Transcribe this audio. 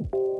Woo!